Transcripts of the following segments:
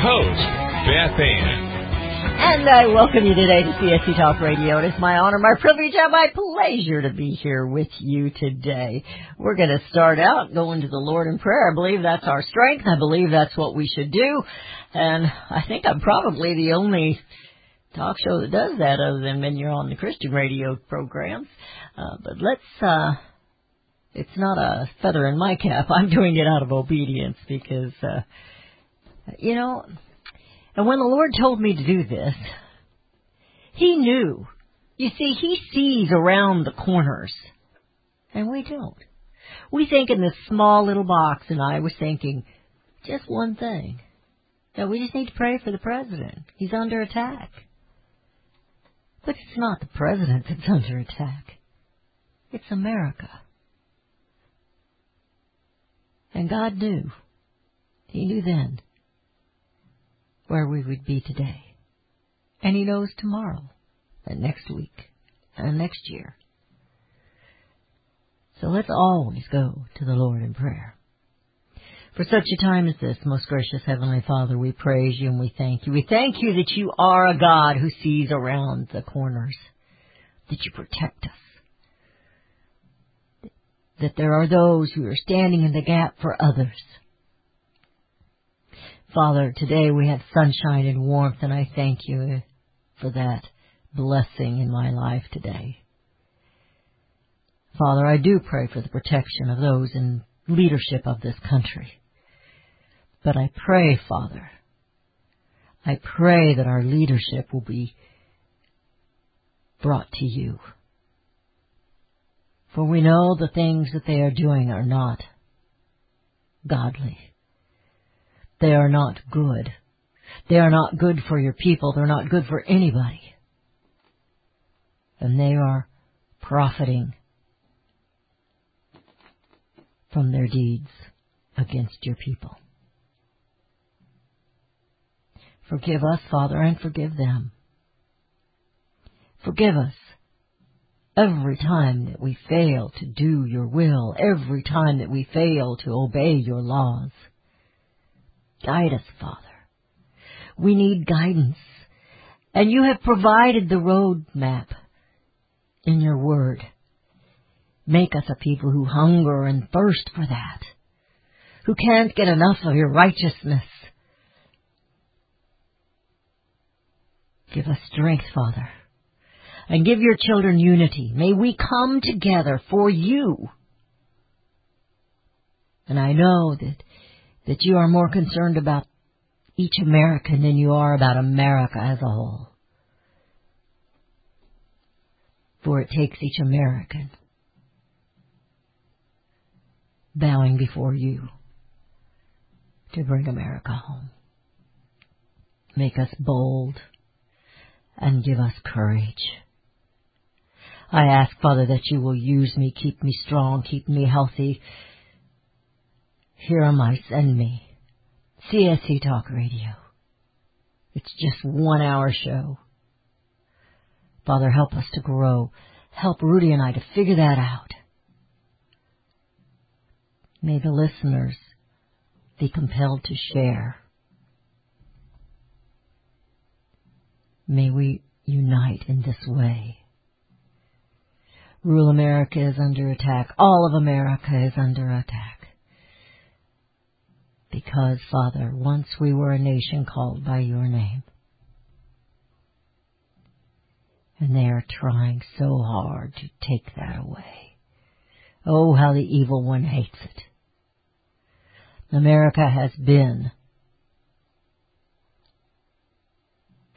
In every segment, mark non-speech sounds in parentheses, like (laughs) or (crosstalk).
host, Beth Ann. And I welcome you today to CSC Talk Radio. It is my honor, my privilege, and my pleasure to be here with you today. We're going to start out going to the Lord in prayer. I believe that's our strength. I believe that's what we should do. And I think I'm probably the only talk show that does that other than when you're on the Christian radio programs. Uh, but let's, uh, it's not a feather in my cap. I'm doing it out of obedience because, uh, you know, and when the Lord told me to do this, He knew. You see, He sees around the corners. And we don't. We think in this small little box, and I was thinking just one thing. That we just need to pray for the president. He's under attack. But it's not the president that's (laughs) under attack. It's America. And God knew. He knew then where we would be today. And He knows tomorrow, and next week, and next year. So let's always go to the Lord in prayer. For such a time as this, most gracious Heavenly Father, we praise you and we thank you. We thank you that you are a God who sees around the corners, that you protect us, that there are those who are standing in the gap for others. Father, today we have sunshine and warmth, and I thank you for that blessing in my life today. Father, I do pray for the protection of those in leadership of this country. But I pray, Father, I pray that our leadership will be brought to you. For we know the things that they are doing are not godly. They are not good. They are not good for your people. They're not good for anybody. And they are profiting from their deeds against your people. Forgive us, Father, and forgive them. Forgive us every time that we fail to do your will, every time that we fail to obey your laws. Guide us, Father. We need guidance. And you have provided the road map in your word. Make us a people who hunger and thirst for that, who can't get enough of your righteousness. Give us strength, Father, and give your children unity. May we come together for you. And I know that, that you are more concerned about each American than you are about America as a whole. For it takes each American bowing before you to bring America home. Make us bold and give us courage. I ask, Father, that you will use me, keep me strong, keep me healthy. Here am I, send me. CSC Talk Radio. It's just one hour show. Father, help us to grow. Help Rudy and I to figure that out. May the listeners be compelled to share. May we unite in this way. Rural America is under attack. All of America is under attack. Because, Father, once we were a nation called by your name. And they are trying so hard to take that away. Oh, how the evil one hates it. America has been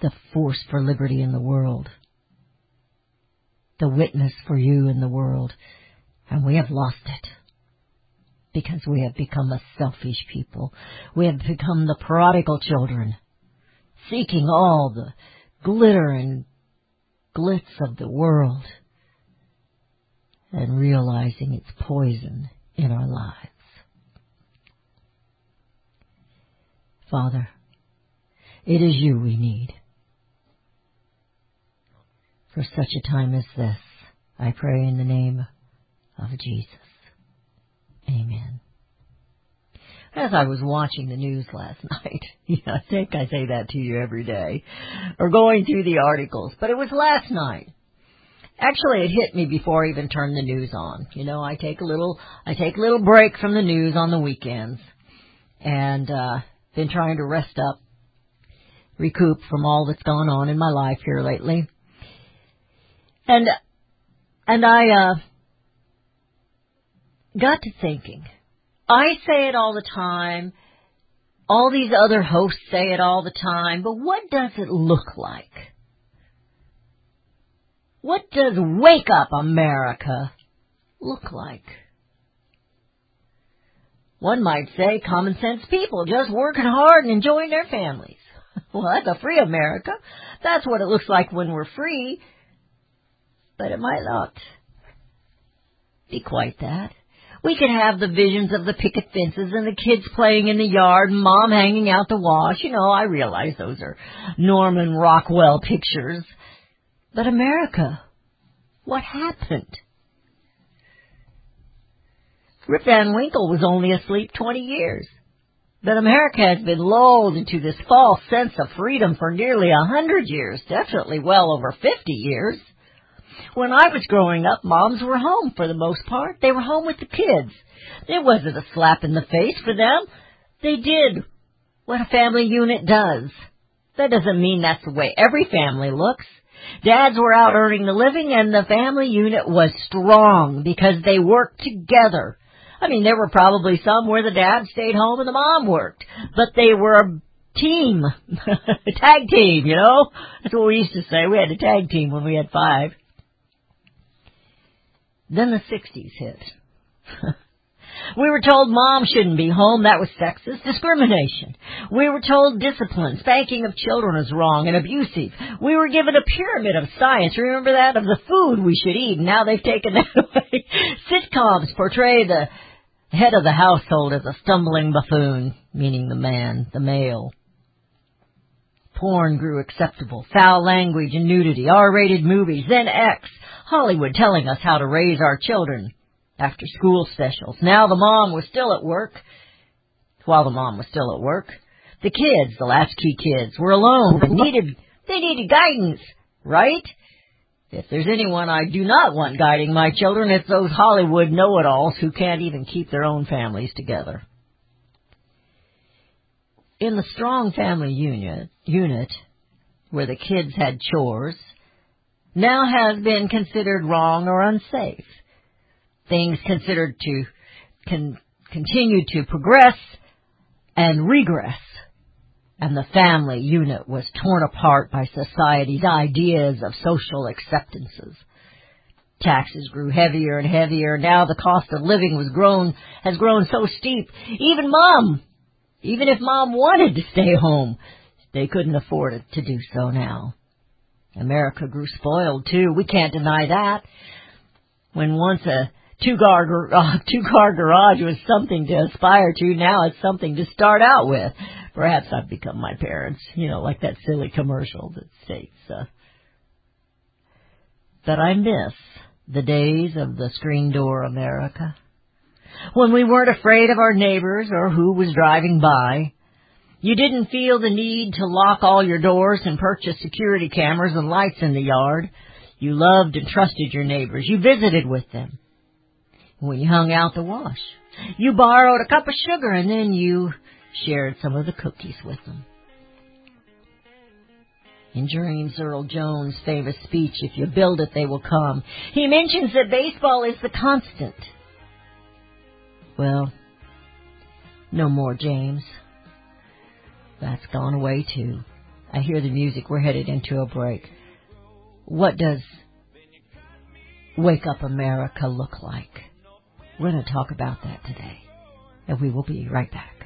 the force for liberty in the world, the witness for you in the world, and we have lost it. Because we have become a selfish people. We have become the prodigal children, seeking all the glitter and glitz of the world and realizing its poison in our lives. Father, it is you we need. For such a time as this, I pray in the name of Jesus. Amen. As I was watching the news last (laughs) night, yeah, I think I say that to you every day, or going through the articles, but it was last night. Actually, it hit me before I even turned the news on. You know, I take a little, I take a little break from the news on the weekends, and uh, been trying to rest up, recoup from all that's gone on in my life here lately, and and I uh, got to thinking. I say it all the time. All these other hosts say it all the time, but what does it look like? What does Wake Up America look like? One might say common sense people just working hard and enjoying their families. (laughs) Well, that's a free America. That's what it looks like when we're free. But it might not be quite that. We could have the visions of the picket fences and the kids playing in the yard and mom hanging out the wash. You know, I realize those are Norman Rockwell pictures. But America, what happened? Rip Van Winkle was only asleep 20 years. But America has been lulled into this false sense of freedom for nearly a hundred years, definitely well over 50 years. When I was growing up, moms were home for the most part. They were home with the kids. It wasn't a slap in the face for them. They did what a family unit does. That doesn't mean that's the way every family looks. Dads were out earning the living and the family unit was strong because they worked together. I mean, there were probably some where the dad stayed home and the mom worked, but they were a team, a (laughs) tag team, you know? That's what we used to say. We had a tag team when we had five. Then the 60s hit. (laughs) we were told mom shouldn't be home. That was sexist discrimination. We were told discipline, spanking of children is wrong and abusive. We were given a pyramid of science. Remember that? Of the food we should eat. Now they've taken (laughs) that away. Sitcoms portray the head of the household as a stumbling buffoon, meaning the man, the male. Porn grew acceptable, foul language and nudity, R-rated movies, then X, Hollywood telling us how to raise our children. After school specials. Now the mom was still at work. While the mom was still at work, the kids, the latchkey kids, were alone. They needed, they needed guidance, right? If there's anyone I do not want guiding my children, it's those Hollywood know-it-alls who can't even keep their own families together. In the strong family unit, unit where the kids had chores, now has been considered wrong or unsafe. Things considered to con- continue to progress and regress. And the family unit was torn apart by society's ideas of social acceptances. Taxes grew heavier and heavier. Now the cost of living was grown, has grown so steep. Even mom, even if mom wanted to stay home, they couldn't afford to do so now. America grew spoiled too. We can't deny that. When once a two car (laughs) uh, two car garage was something to aspire to, now it's something to start out with. Perhaps I've become my parents, you know, like that silly commercial that states. Uh, that I miss the days of the screen door America, when we weren't afraid of our neighbors or who was driving by. You didn't feel the need to lock all your doors and purchase security cameras and lights in the yard. You loved and trusted your neighbors. You visited with them. When you hung out the wash, you borrowed a cup of sugar and then you shared some of the cookies with them. In James Earl Jones' famous speech, If you build it, they will come, he mentions that baseball is the constant. Well, no more, James. That's gone away too. I hear the music. We're headed into a break. What does Wake Up America look like? We're going to talk about that today. and we will be right back.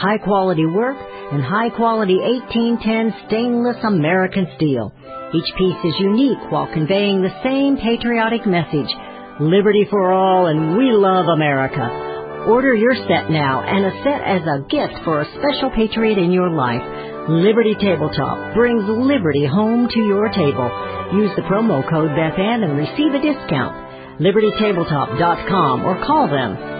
high quality work, and high quality 1810 stainless American steel. Each piece is unique while conveying the same patriotic message. Liberty for all and we love America. Order your set now and a set as a gift for a special patriot in your life. Liberty Tabletop brings liberty home to your table. Use the promo code BethAnn and receive a discount libertytabletop.com or call them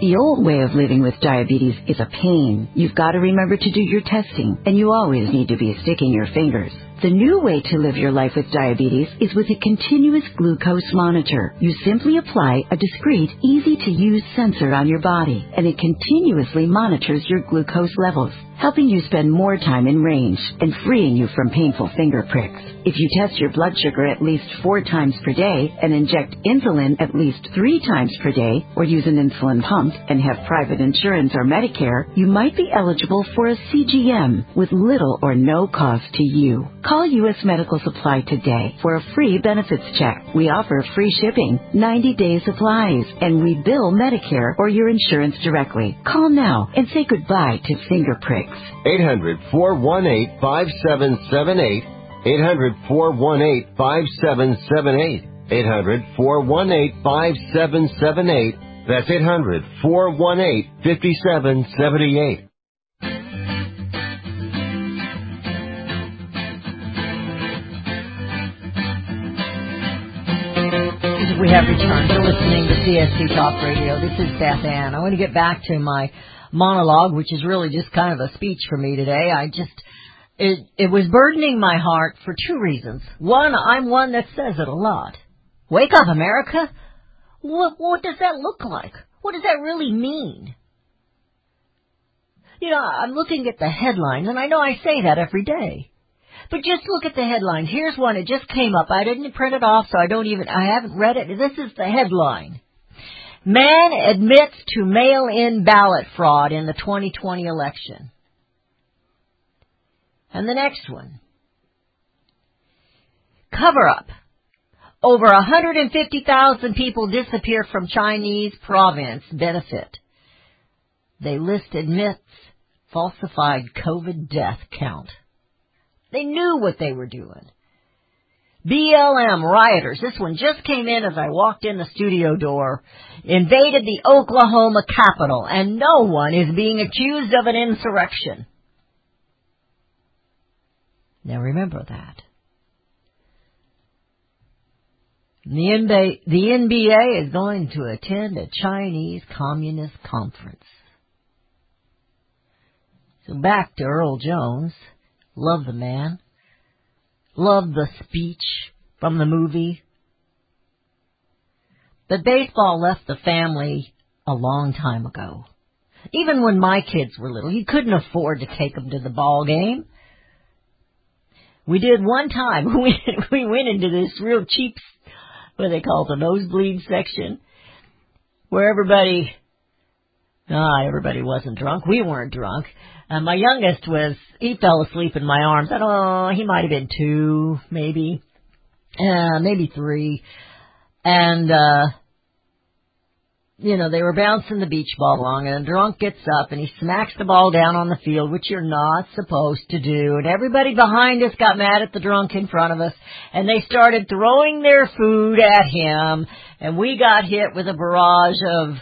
The old way of living with diabetes is a pain. You've got to remember to do your testing, and you always need to be sticking your fingers. The new way to live your life with diabetes is with a continuous glucose monitor. You simply apply a discreet, easy to use sensor on your body, and it continuously monitors your glucose levels, helping you spend more time in range and freeing you from painful finger pricks. If you test your blood sugar at least four times per day and inject insulin at least three times per day, or use an insulin pump and have private insurance or Medicare, you might be eligible for a CGM with little or no cost to you. Call U.S. Medical Supply today for a free benefits check. We offer free shipping, 90 day supplies, and we bill Medicare or your insurance directly. Call now and say goodbye to finger pricks. 800 418 5778. 800 418 5778. 800 418 5778. That's 800 418 5778. We have returned to listening to CSC Talk Radio. This is Beth Ann. I want to get back to my monologue, which is really just kind of a speech for me today. I just, it, it was burdening my heart for two reasons. One, I'm one that says it a lot. Wake up, America! What, what does that look like? What does that really mean? You know, I'm looking at the headlines, and I know I say that every day. But just look at the headlines. Here's one. It just came up. I didn't print it off, so I don't even, I haven't read it. This is the headline. Man admits to mail-in ballot fraud in the 2020 election. And the next one. Cover up. Over 150,000 people disappear from Chinese province benefit. They list admits falsified COVID death count. They knew what they were doing. BLM rioters, this one just came in as I walked in the studio door, invaded the Oklahoma Capitol, and no one is being accused of an insurrection. Now remember that. The NBA, the NBA is going to attend a Chinese Communist conference. So back to Earl Jones. Love the man. Love the speech from the movie. But baseball left the family a long time ago. Even when my kids were little, you couldn't afford to take them to the ball game. We did one time. (laughs) We we went into this real cheap, what they call it, the nosebleed section, where everybody, ah, everybody wasn't drunk. We weren't drunk. Uh, my youngest was, he fell asleep in my arms. I don't know, he might have been two, maybe, uh, maybe three, and uh you know, they were bouncing the beach ball along and a drunk gets up and he smacks the ball down on the field, which you're not supposed to do. And everybody behind us got mad at the drunk in front of us and they started throwing their food at him and we got hit with a barrage of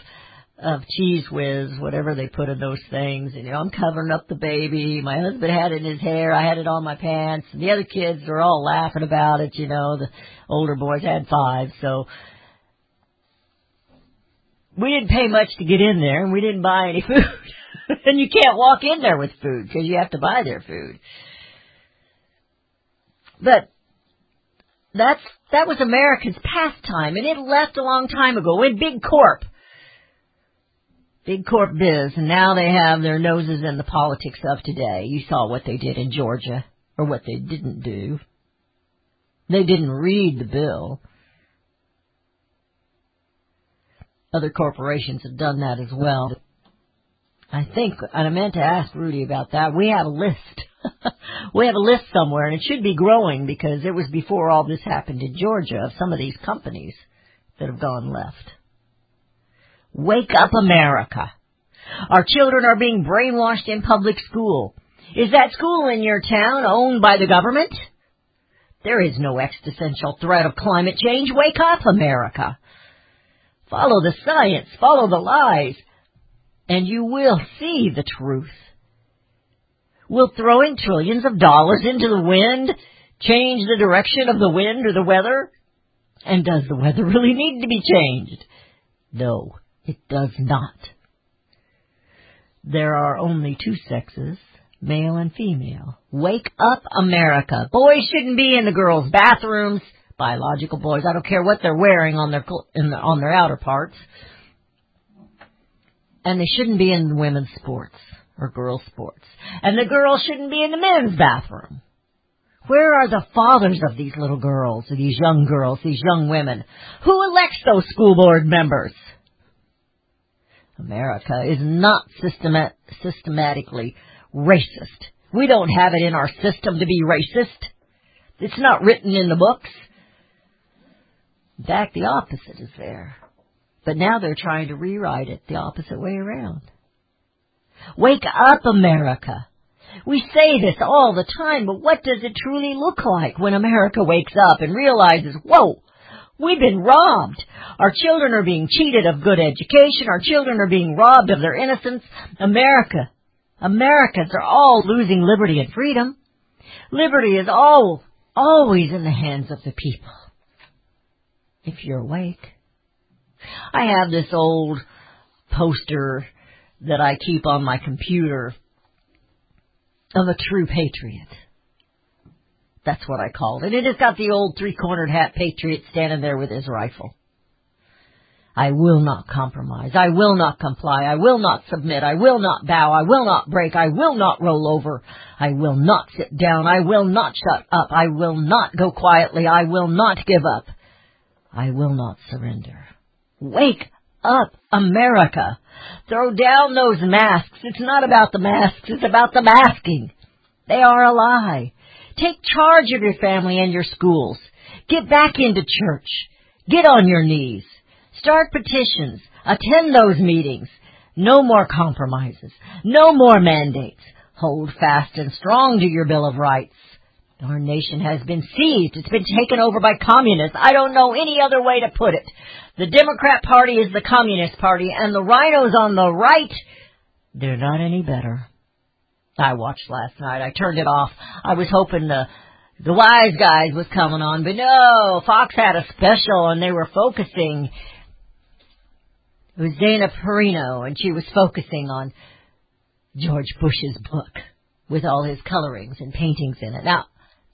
of Cheez Whiz, whatever they put in those things. And, you know, I'm covering up the baby. My husband had it in his hair. I had it on my pants. And the other kids were all laughing about it, you know. The older boys had five, so we didn't pay much to get in there, and we didn't buy any (laughs) food. and you can't walk in there with food because you have to buy their food. But that's that was America's pastime, and it left a long time ago in big corp, big corp biz, and now they have their noses in the politics of today. You saw what they did in Georgia, or what they didn't do. They didn't read the bill. other corporations have done that as well. I think, and I meant to ask Rudy about that. We have a list. (laughs) we have a list somewhere, and it should be growing because it was before all this happened in Georgia of some of these companies that have gone left. Wake up, America. Our children are being brainwashed in public school. Is that school in your town owned by the government? There is no existential threat of climate change. Wake up, America. Follow the science, follow the lies, and you will see the truth. Will throwing trillions of dollars into the wind change the direction of the wind or the weather? And does the weather (laughs) really need to be changed? No, it does not. There are only two sexes, male and female. Wake up, America. Boys shouldn't be in the girls' bathrooms biological boys. I don't care what they're wearing on their in the, on their outer parts, and they shouldn't be in women's sports or girls' sports, and the girls shouldn't be in the men's bathroom. Where are the fathers of these little girls, these young girls, these young women? Who elects those school board members? America is not systemat- systematically racist. We don't have it in our system to be racist. It's not written in the books. In fact, the opposite is there. But now they're trying to rewrite it the opposite way around. Wake up, America. We say this all the time, but what does it truly look like when America wakes up and realizes, whoa, we've been robbed. Our children are being cheated of good education. Our children are being robbed of their innocence. America, Americans are all losing liberty and freedom. Liberty is all, always in the hands of the people if you're awake. I have this old poster that I keep on my computer of a true patriot. That's what I called it. It has got the old three-cornered hat patriot standing there with his rifle. I will not compromise. I will not comply. I will not submit. I will not bow. I will not break. I will not roll over. I will not sit down. I will not shut up. I will not go quietly. I will not give up. I will not surrender. Wake up, America. Throw down those masks. It's not about the masks, it's about the masking. They are a lie. Take charge of your family and your schools. Get back into church. Get on your knees. Start petitions. Attend those meetings. No more compromises. No more mandates. Hold fast and strong to your Bill of Rights. Our nation has been seized. It's been taken over by communists. I don't know any other way to put it. The Democrat Party is the Communist Party, and the RINOs on the right, they're not any better. I watched last night. I turned it off. I was hoping to The Wise Guys was coming on, but no, Fox had a special and they were focusing. It was Dana Perino and she was focusing on George Bush's book with all his colorings and paintings in it. Now,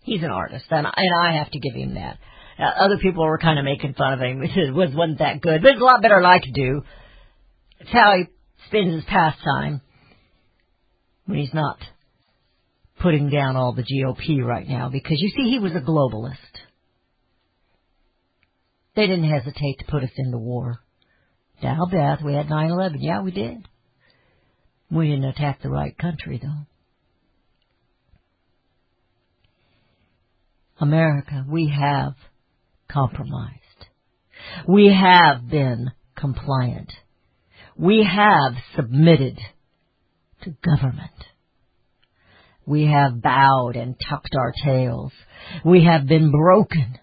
he's an artist and, and I have to give him that. Uh, other people were kind of making fun of him. (laughs) It was, wasn't that good, but it's a lot better than I could do. It's how he spends his pastime when he's not putting down all the GOP right now because you see he was a globalist. They didn't hesitate to put us into war. Yeah, I'll we had 9/11. Yeah, we did. We didn't attack the right country though. America, we have compromised. We have been compliant. We have submitted to government. We have bowed and tucked our tails. We have been broken.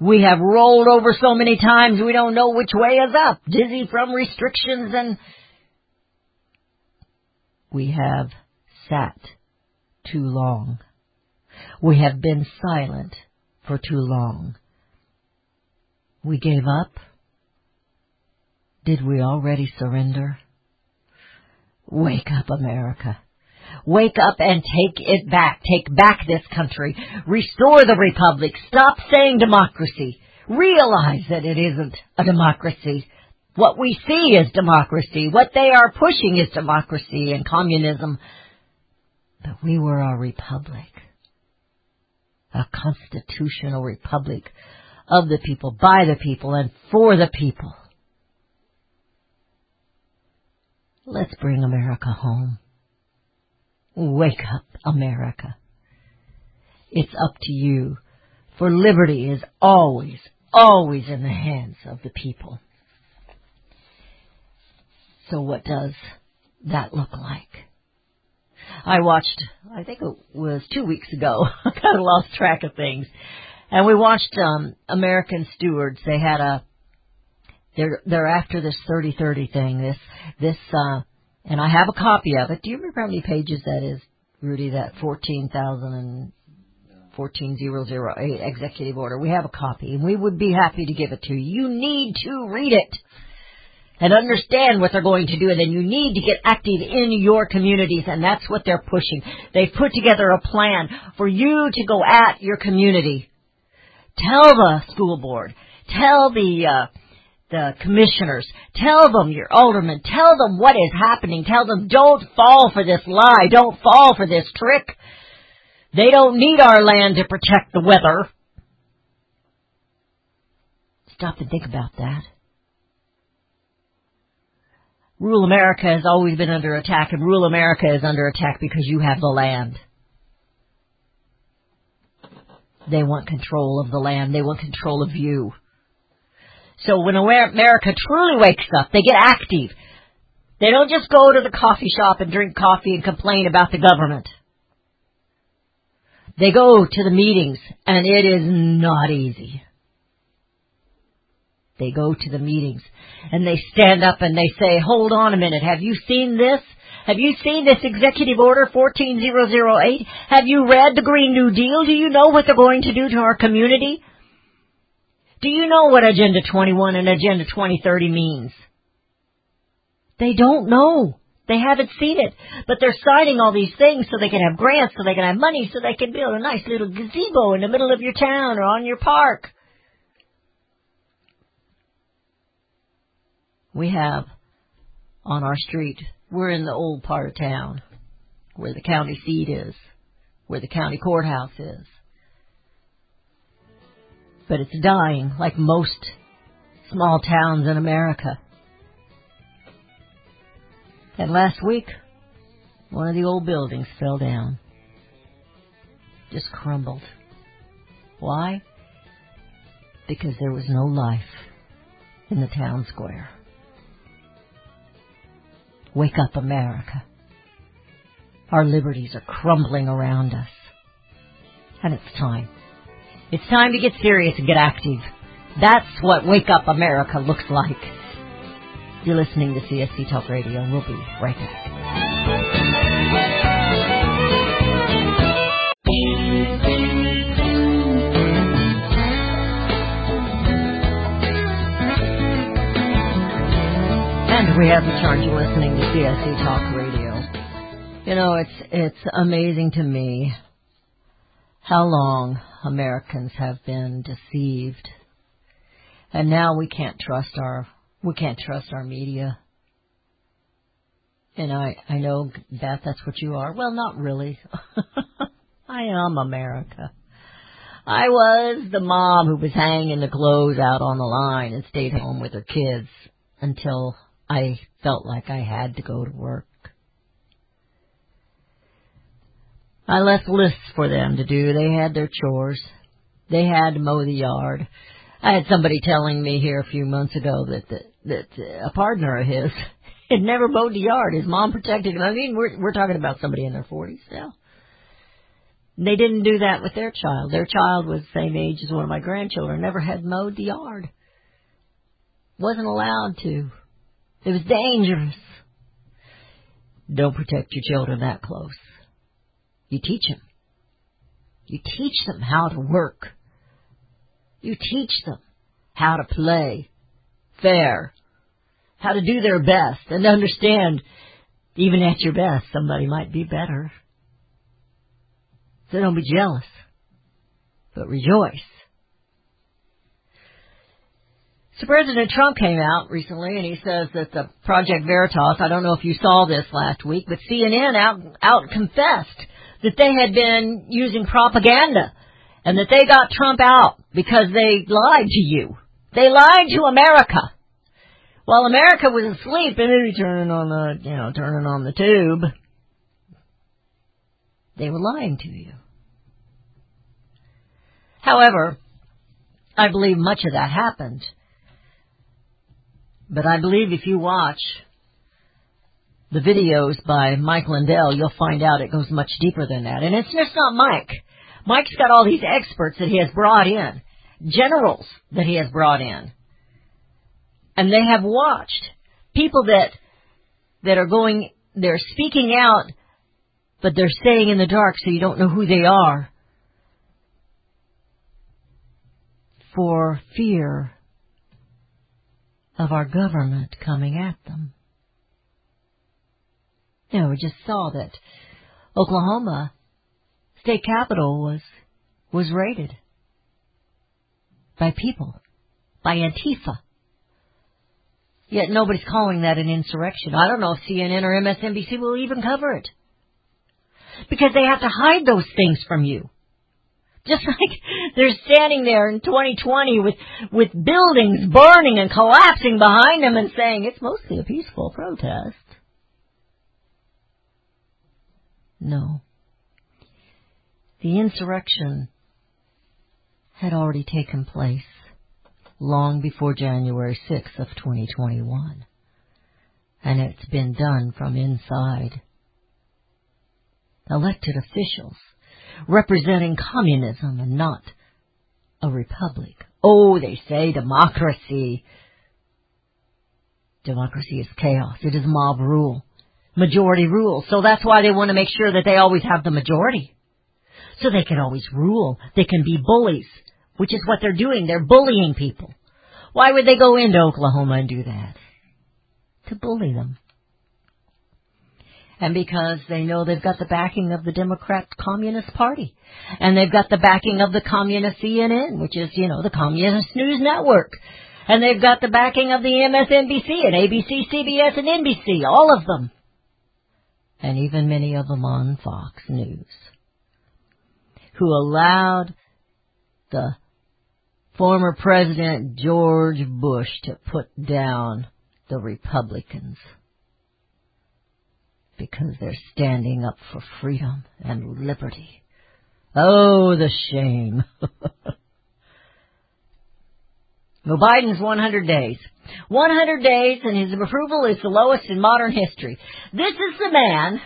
We have rolled over so many times we don't know which way is up, dizzy from restrictions and we have sat too long. We have been silent for too long. We gave up. Did we already surrender? Wake up, America. Wake up and take it back. Take back this country. Restore the republic. Stop saying democracy. Realize that it isn't a democracy. What we see is democracy. What they are pushing is democracy and communism. But we were a republic. A constitutional republic of the people, by the people, and for the people. Let's bring America home. Wake up, America. It's up to you, for liberty is always, always in the hands of the people. So what does that look like? I watched, I think it was two weeks ago, (laughs) I kind of lost track of things, and we watched um, American Stewards. They had a, they're they're after this thirty thirty thing. This this uh, and I have a copy of it. Do you remember how many pages that is, Rudy? That fourteen thousand and fourteen zero zero eight executive order. We have a copy, and we would be happy to give it to you. You need to read it and understand what they're going to do, and then you need to get active in your communities, and that's what they're pushing. They've put together a plan for you to go at your community. Tell the school board, tell the uh, the commissioners, tell them your aldermen, tell them what is happening, tell them don't fall for this lie, don't fall for this trick. They don't need our land to protect the weather. Stop and think about that. Rural America has always been under attack, and rural America is under attack because you have the land. They want control of the land. They want control of you. So when America truly wakes up, they get active. They don't just go to the coffee shop and drink coffee and complain about the government. They go to the meetings, and it is not easy. They go to the meetings, and they stand up and they say, hold on a minute, have you seen this? Have you seen this Executive Order 14008? Have you read the Green New Deal? Do you know what they're going to do to our community? Do you know what Agenda 21 and Agenda 2030 means? They don't know. They haven't seen it. But they're signing all these things so they can have grants, so they can have money, so they can build a nice little gazebo in the middle of your town or on your park. We have on our street, we're in the old part of town, where the county seat is, where the county courthouse is. But it's dying like most small towns in America. And last week, one of the old buildings fell down. Just crumbled. Why? Because there was no life in the town square. Wake up, America. Our liberties are crumbling around us. And it's time. It's time to get serious and get active. That's what Wake Up America looks like. You're listening to CSC Talk Radio. We'll be right back. And we have the charge of listening to CSC Talk Radio. You know, it's it's amazing to me how long Americans have been deceived. And now we can't trust our we can't trust our media. And I I know Beth that's what you are. Well, not really. (laughs) I am America. I was the mom who was hanging the clothes out on the line and stayed home with her kids until I felt like I had to go to work. I left lists for them to do. They had their chores. They had to mow the yard. I had somebody telling me here a few months ago that that, that a partner of his (laughs) had never mowed the yard. His mom protected him. I mean, we're we're talking about somebody in their forties now. They didn't do that with their child. Their child was the same age as one of my grandchildren. Never had mowed the yard. Wasn't allowed to. It was dangerous. Don't protect your children that close. You teach them. You teach them how to work. You teach them how to play fair, how to do their best, and understand even at your best, somebody might be better. So don't be jealous, but rejoice. So President Trump came out recently and he says that the Project Veritas, I don't know if you saw this last week, but CNN out, out confessed that they had been using propaganda and that they got Trump out because they lied to you. They lied to America. While America was asleep and maybe turning on the, you know, turning on the tube, they were lying to you. However, I believe much of that happened. But I believe if you watch the videos by Mike Lindell, you'll find out it goes much deeper than that. And it's just not Mike. Mike's got all these experts that he has brought in, generals that he has brought in. And they have watched people that that are going they're speaking out but they're staying in the dark so you don't know who they are for fear of our government coming at them. Know, we just saw that Oklahoma state capitol was was raided by people, by Antifa. Yet nobody's calling that an insurrection. I don't know if CNN or MSNBC will even cover it. Because they have to hide those things from you. Just (laughs) like they're standing there in 2020 with, with buildings burning and collapsing behind them and saying it's mostly a peaceful protest. No. The insurrection had already taken place long before January 6th of 2021. And it's been done from inside. Elected officials representing communism and not a republic. Oh, they say democracy. Democracy is chaos. It is mob rule. Majority rule. So that's why they want to make sure that they always have the majority. So they can always rule. They can be bullies, which is what they're doing. They're bullying people. Why would they go into Oklahoma and do that? To bully them. And because they know they've got the backing of the Democrat Communist Party. And they've got the backing of the Communist CNN, which is, you know, the Communist News Network. And they've got the backing of the MSNBC and ABC, CBS, and NBC, all of them. And even many of them on Fox News. Who allowed the former President George Bush to put down the Republicans because they're standing up for freedom and liberty. Oh, the shame. (laughs) well, Biden's 100 days. 100 days and his approval is the lowest in modern history. This is the man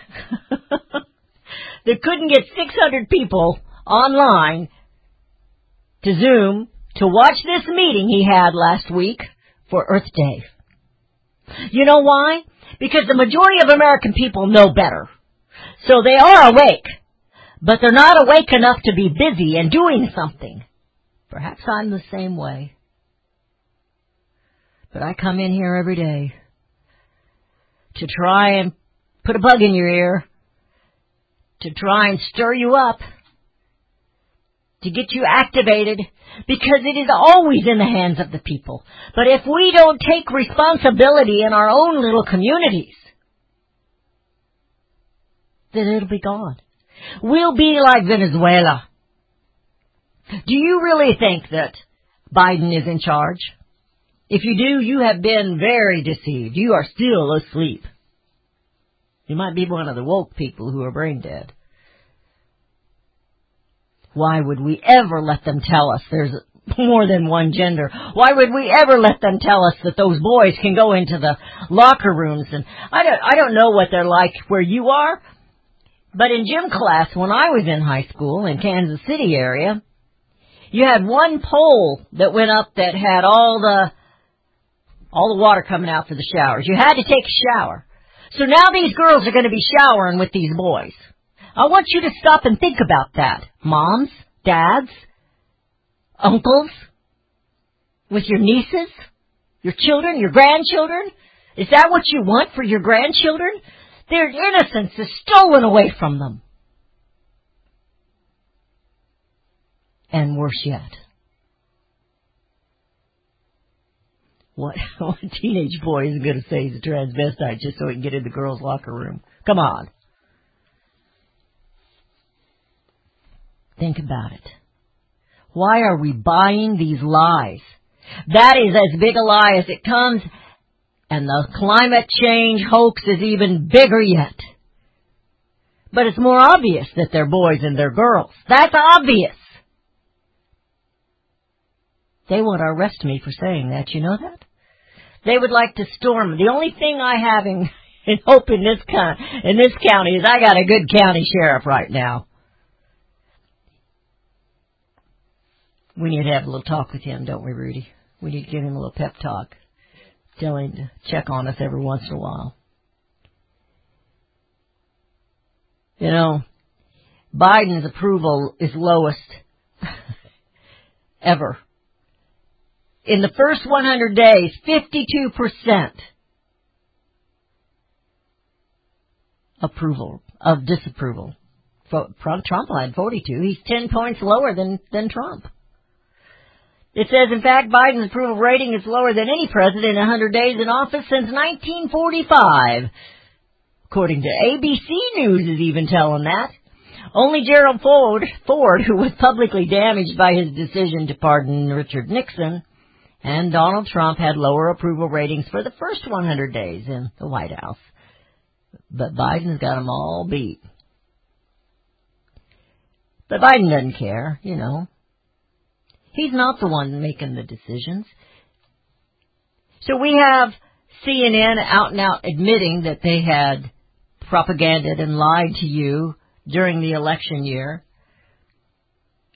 (laughs) that couldn't get 600 people online to Zoom to watch this meeting he had last week for Earth Day. You know why? Because the majority of American people know better. So they are awake, but they're not awake enough to be busy and doing something. Perhaps I'm the same way. But I come in here every day to try and put a bug in your ear, to try and stir you up, to get you activated, because it is always in the hands of the people. But if we don't take responsibility in our own little communities, then it'll be gone. We'll be like Venezuela. Do you really think that Biden is in charge? If you do, you have been very deceived. You are still asleep. You might be one of the woke people who are brain dead. Why would we ever let them tell us there's more than one gender? Why would we ever let them tell us that those boys can go into the locker rooms and I don't I don't know what they're like where you are, but in gym class when I was in high school in Kansas City area, you had one pole that went up that had all the all the water coming out for the showers. You had to take a shower. So now these girls are going to be showering with these boys. I want you to stop and think about that. Moms, dads, uncles, with your nieces, your children, your grandchildren. Is that what you want for your grandchildren? Their innocence is stolen away from them. And worse yet, what, (laughs) what teenage boy is going to say he's a transvestite just so he can get in the girls' locker room? Come on. Think about it. Why are we buying these lies? That is as big a lie as it comes, and the climate change hoax is even bigger yet. But it's more obvious that they're boys and they're girls. That's obvious. They want to arrest me for saying that, you know that? They would like to storm. The only thing I have in, (laughs) in hope in this con- in this county is I got a good county sheriff right now. We need to have a little talk with him, don't we, Rudy? We need to give him a little pep talk. Tell him to check on us every once in a while. You know, Biden's approval is lowest (laughs) ever. In the first 100 days, 52% approval of disapproval. Trump had 42. He's 10 points lower than, than Trump. It says, in fact, Biden's approval rating is lower than any president in 100 days in office since 1945. According to ABC News is even telling that. Only Gerald Ford, Ford, who was publicly damaged by his decision to pardon Richard Nixon, and Donald Trump had lower approval ratings for the first 100 days in the White House. But Biden's got them all beat. But Biden doesn't care, you know. He's not the one making the decisions. So we have CNN out and out admitting that they had propaganded and lied to you during the election year.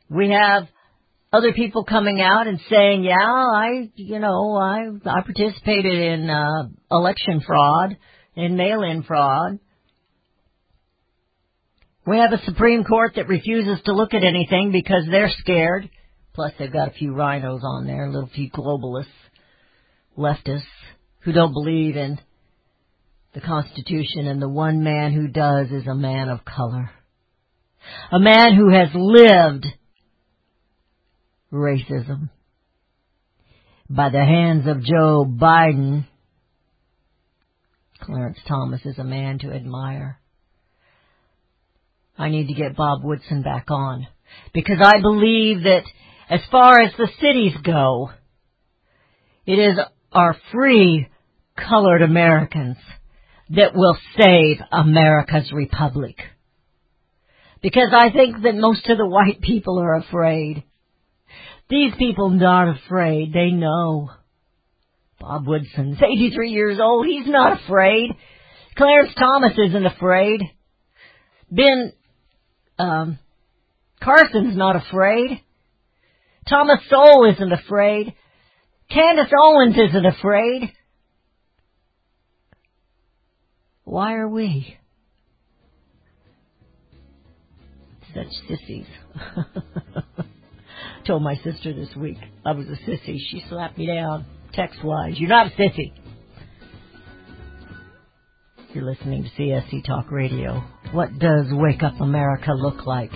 We have other people coming out and saying, "Yeah, I, you know, I I participated in uh, election fraud, in mail-in fraud." We have a Supreme Court that refuses to look at anything because they're scared. Plus, they've got a few RINOs on there, a little few globalists, leftists, who don't believe in the Constitution, and the one man who does is a man of color. A man who has lived racism by the hands of Joe Biden. Clarence Thomas is a man to admire. I need to get Bob Woodson back on because I believe that as far as the cities go, it is our free colored Americans that will save America's republic. Because I think that most of the white people are afraid. These people not afraid. They know. Bob Woodson's 83 years old. He's not afraid. Clarence Thomas isn't afraid. Ben um, Carson's not afraid. Thomas Sowell isn't afraid. Candace Owens isn't afraid. Why are we? Such sissies. (laughs) Told my sister this week I was a sissy. She slapped me down text wise. You're not a sissy. You're listening to CSC Talk Radio. What does Wake Up America look like?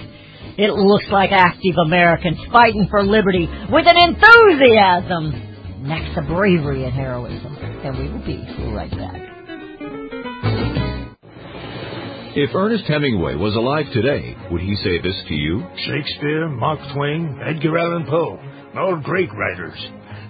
It looks like active Americans fighting for liberty with an enthusiasm next to bravery and heroism. And we will be right back. If Ernest Hemingway was alive today, would he say this to you? Shakespeare, Mark Twain, Edgar Allan Poe, all great writers.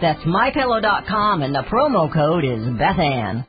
That's MyPillow.com, and the promo code is BethAnn.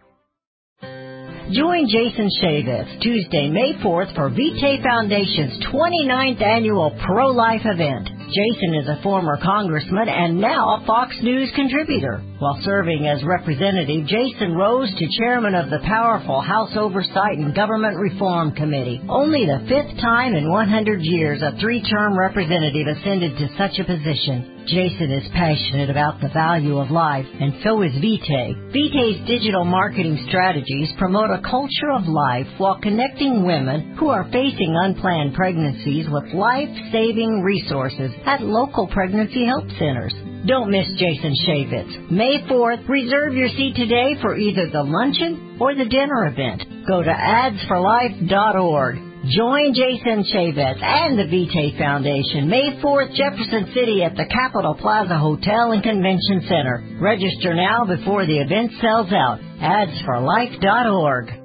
Join Jason Chaffetz Tuesday, May 4th for Vitae Foundation's 29th annual pro-life event. Jason is a former congressman and now a Fox News contributor. While serving as representative, Jason rose to chairman of the powerful House Oversight and Government Reform Committee. Only the fifth time in 100 years a three-term representative ascended to such a position. Jason is passionate about the value of life, and so is Vitae. Vitae's digital marketing strategies promote a culture of life while connecting women who are facing unplanned pregnancies with life-saving resources at local pregnancy help centers. Don't miss Jason Chaffetz. May 4th, reserve your seat today for either the luncheon or the dinner event. Go to adsforlife.org. Join Jason Chaffetz and the Vitae Foundation May 4th, Jefferson City at the Capitol Plaza Hotel and Convention Center. Register now before the event sells out. Adsforlife.org.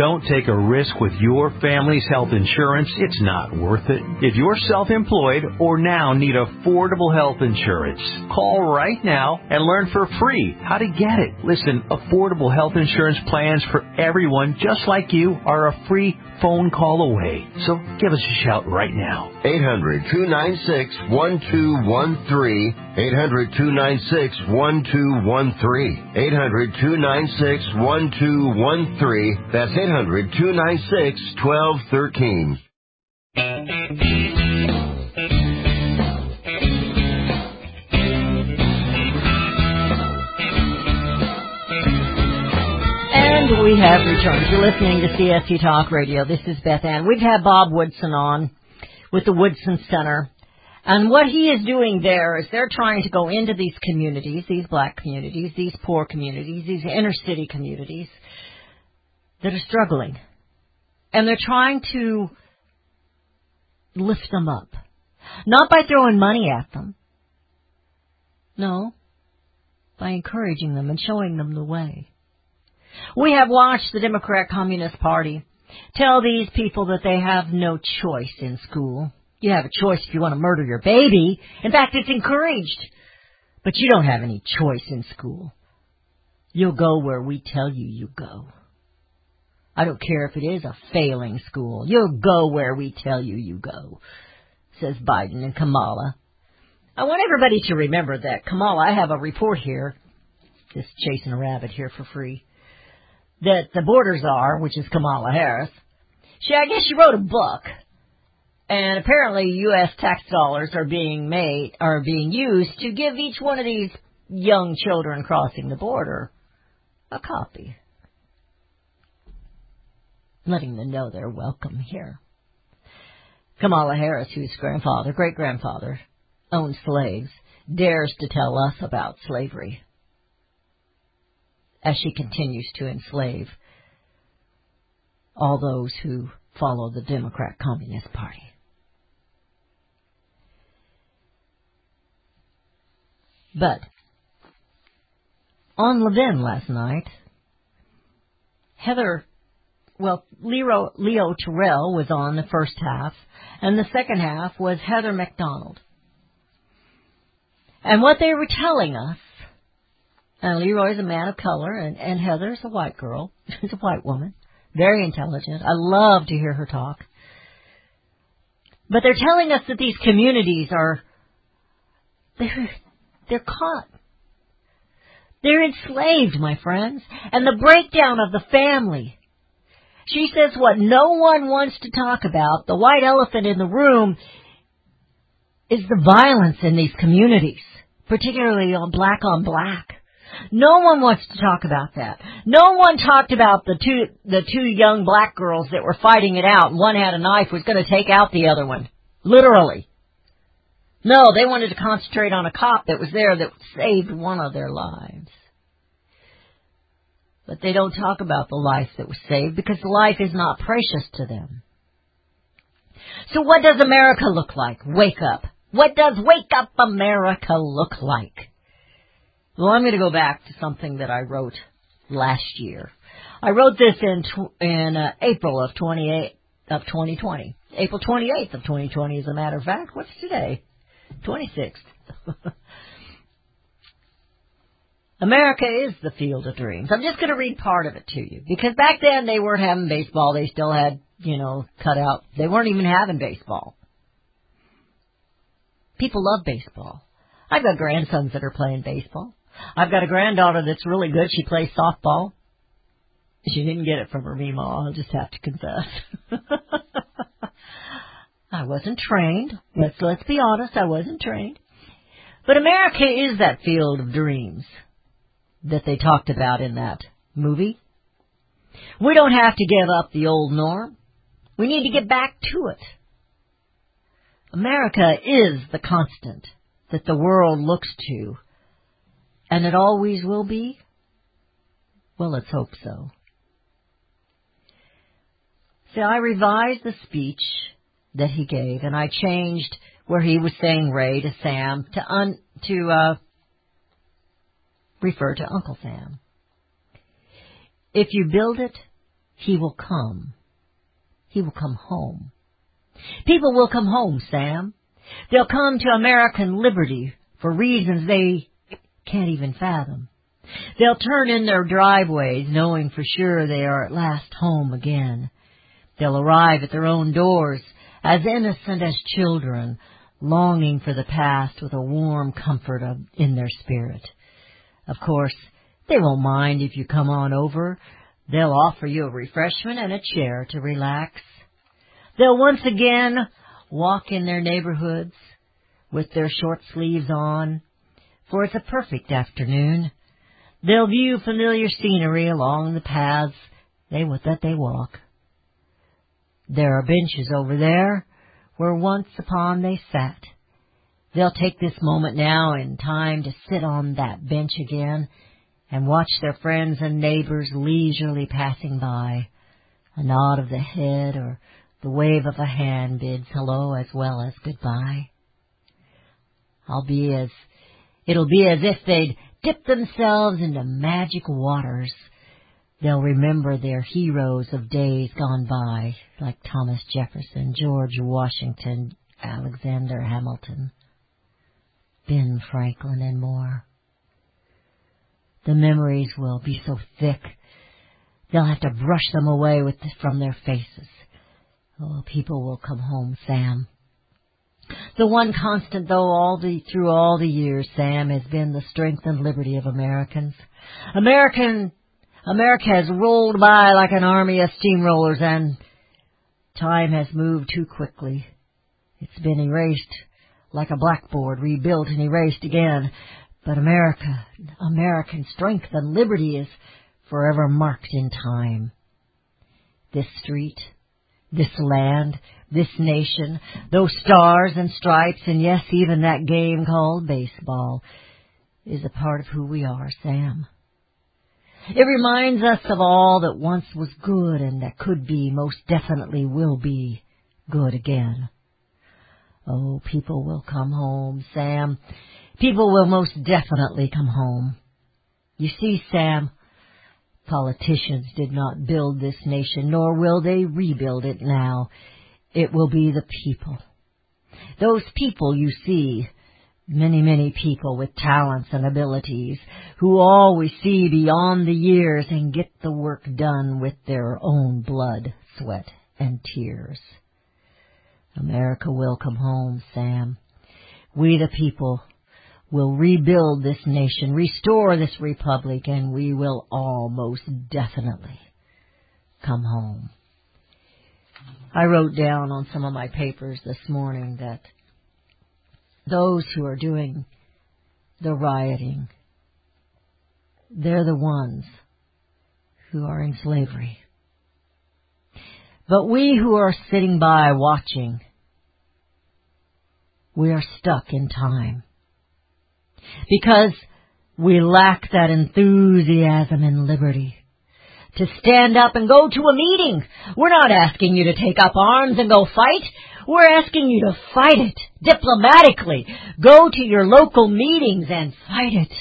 Don't take a risk with your family's health insurance. It's not worth it. If you're self-employed or now need affordable health insurance, call right now and learn for free how to get it. Listen, affordable health insurance plans for everyone just like you are a free phone call away. So give us a shout right now. 800 296 1213. 800 296 1213. 800 296 1213. That's 800 296 1213. We have returned. You're listening to CSC Talk Radio. This is Beth Ann. We've had Bob Woodson on with the Woodson Center. And what he is doing there is they're trying to go into these communities, these black communities, these poor communities, these inner city communities that are struggling. And they're trying to lift them up. Not by throwing money at them. No, by encouraging them and showing them the way. We have watched the Democrat Communist Party tell these people that they have no choice in school. You have a choice if you want to murder your baby. In fact, it's encouraged. But you don't have any choice in school. You'll go where we tell you you go. I don't care if it is a failing school. You'll go where we tell you you go, says Biden and Kamala. I want everybody to remember that Kamala, I have a report here, just chasing a rabbit here for free, that the borders are, which is Kamala Harris, she, I guess she wrote a book, and apparently U.S. tax dollars are being made, are being used to give each one of these young children crossing the border a copy letting them know they're welcome here. Kamala Harris, whose grandfather, great grandfather, owned slaves, dares to tell us about slavery as she continues to enslave all those who follow the Democrat Communist Party. But on Levin last night, Heather well, Leo, Leo Terrell was on the first half, and the second half was Heather Mac Donald. And what they were telling us, and Leroy's a man of color, and, and Heather's a white girl, (laughs) she's a white woman, very intelligent. I love to hear her talk. But they're telling us that these communities are, they're, they're caught. They're enslaved, my friends, and the breakdown of the family she says what no one wants to talk about, the white elephant in the room, is the violence in these communities, particularly on black on black. No one wants to talk about that. No one talked about the two the two young black girls that were fighting it out. One had a knife, was going to take out the other one, literally. No, they wanted to concentrate on a cop that was there that saved one of their lives. But they don't talk about the life that was saved because life is not precious to them. So what does America look like? Wake up. What does Wake Up America look like? Well, I'm going to go back to something that I wrote last year. I wrote this in tw- in uh, April of 28 of 2020. April 28th of 2020 as a matter of fact. What's today? 26th. (laughs) America is the field of dreams. I'm just going to read part of it to you because back then they weren't having baseball. They still had, you know, cut out. They weren't even having baseball. People love baseball. I've got grandsons that are playing baseball. I've got a granddaughter that's really good. She plays softball. She didn't get it from her Mima. I'll just have to confess. (laughs) I wasn't trained. Let's let's be honest. I wasn't trained. But America is that field of dreams that they talked about in that movie. We don't have to give up the old norm. We need to get back to it. America is the constant that the world looks to, and it always will be. Well, let's hope so. See, I revised the speech that he gave, and I changed where he was saying Ray to Sam to un, to uh, refer to Uncle Sam. If you build it, he will come. He will come home. People will come home, Sam. They'll come to American liberty for reasons they can't even fathom. They'll turn in their driveways knowing for sure they are at last home again. They'll arrive at their own doors as innocent as children, longing for the past with a warm comfort of, in their spirit. Of course, they won't mind if you come on over. They'll offer you a refreshment and a chair to relax. They'll once again walk in their neighborhoods with their short sleeves on, for it's a perfect afternoon. They'll view familiar scenery along the paths they that they walk. There are benches over there where once upon they sat. They'll take this moment now in time to sit on that bench again and watch their friends and neighbors leisurely passing by. A nod of the head or the wave of a hand bids hello as well as goodbye. I'll be as, it'll be as if they'd dipped themselves into magic waters. They'll remember their heroes of days gone by, like Thomas Jefferson, George Washington, Alexander Hamilton, Ben Franklin, and more. The memories will be so thick, they'll have to brush them away with from their faces. Oh, people will come home, Sam. The one constant, though, all the through all the years, Sam, has been the strength and liberty of Americans. American, America has rolled by like an army of steamrollers, and time has moved too quickly. It's been erased like a blackboard, rebuilt and erased again. But America, American strength and liberty is forever marked in time. This street, this land, this nation, those stars and stripes, and yes, even that game called baseball is a part of who we are, Sam. It reminds us of all that once was good and that could be, most definitely will be, good again. Oh, people will come home, Sam. People will most definitely come home. You see, Sam, politicians did not build this nation, nor will they rebuild it now. It will be the people. Those people you see, many, many people with talents and abilities, who always see beyond the years and get the work done with their own blood, sweat, and tears. America will come home, Sam. We the people will rebuild this nation, restore this republic, and we will almost definitely come home. I wrote down on some of my papers this morning that those who are doing the rioting, they're the ones who are in slavery. But we who are sitting by watching, we are stuck in time. Because we lack that enthusiasm and liberty to stand up and go to a meeting. We're not asking you to take up arms and go fight. We're asking you to fight it diplomatically. Go to your local meetings and fight it.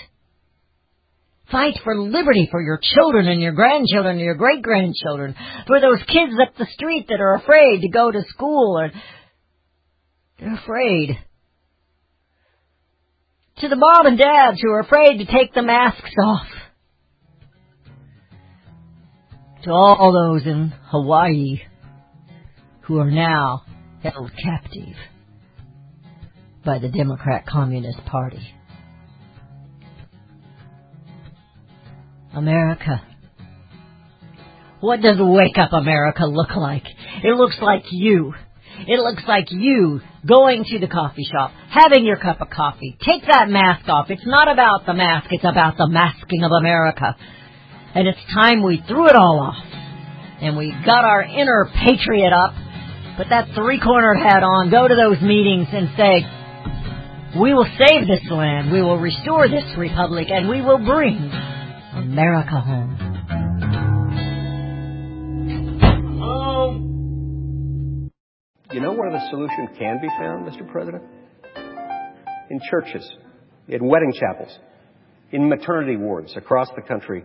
Fight for liberty for your children and your grandchildren and your great grandchildren. For those kids up the street that are afraid to go to school or they're afraid. To the mom and dads who are afraid to take the masks off. To all those in Hawaii who are now held captive by the Democrat Communist Party. America. What does Wake Up America look like? It looks like you. It looks like you going to the coffee shop, having your cup of coffee. Take that mask off. It's not about the mask, it's about the masking of America. And it's time we threw it all off. And we got our inner patriot up, put that three cornered hat on, go to those meetings and say, we will save this land, we will restore this republic, and we will bring America home. Um, you know where the solution can be found, Mr. President? In churches, in wedding chapels, in maternity wards across the country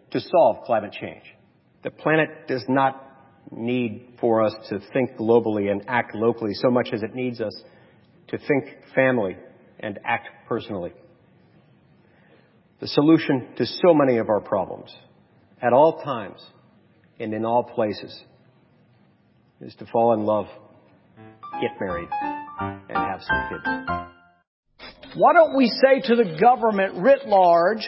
to solve climate change. The planet does not need for us to think globally and act locally so much as it needs us to think family and act personally. The solution to so many of our problems at all times and in all places is to fall in love, get married, and have some kids. Why don't we say to the government writ large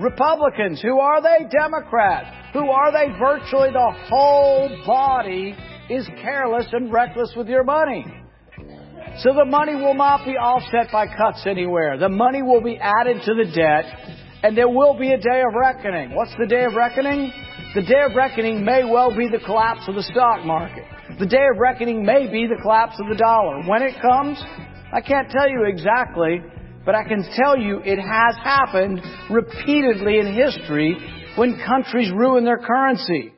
Republicans. Who are they? Democrats. Who are they? Virtually the whole body is careless and reckless with your money. So the money will not be offset by cuts anywhere. The money will be added to the debt, and there will be a day of reckoning. What's the day of reckoning? The day of reckoning may well be the collapse of the stock market. The day of reckoning may be the collapse of the dollar. When it comes, I can't tell you exactly, but I can tell you it has happened repeatedly in history when countries ruin their currency.